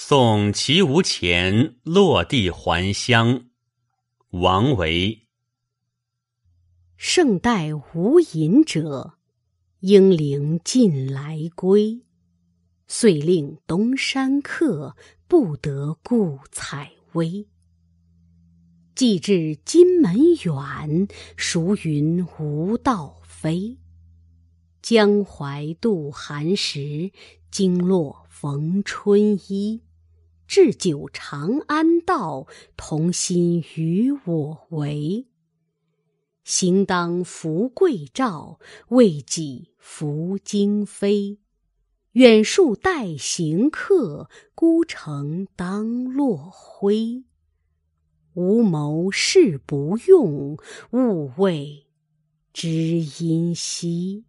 送其无钱，落地还乡。王维。圣代无隐者，英灵尽来归。遂令东山客，不得故采薇。既至金门远，孰云无道飞？江淮渡寒食，经洛逢春衣。置酒长安道，同心与我为。行当扶桂棹，为己拂荆扉。远树待行客，孤城当落晖。无谋事不用，勿谓知音稀。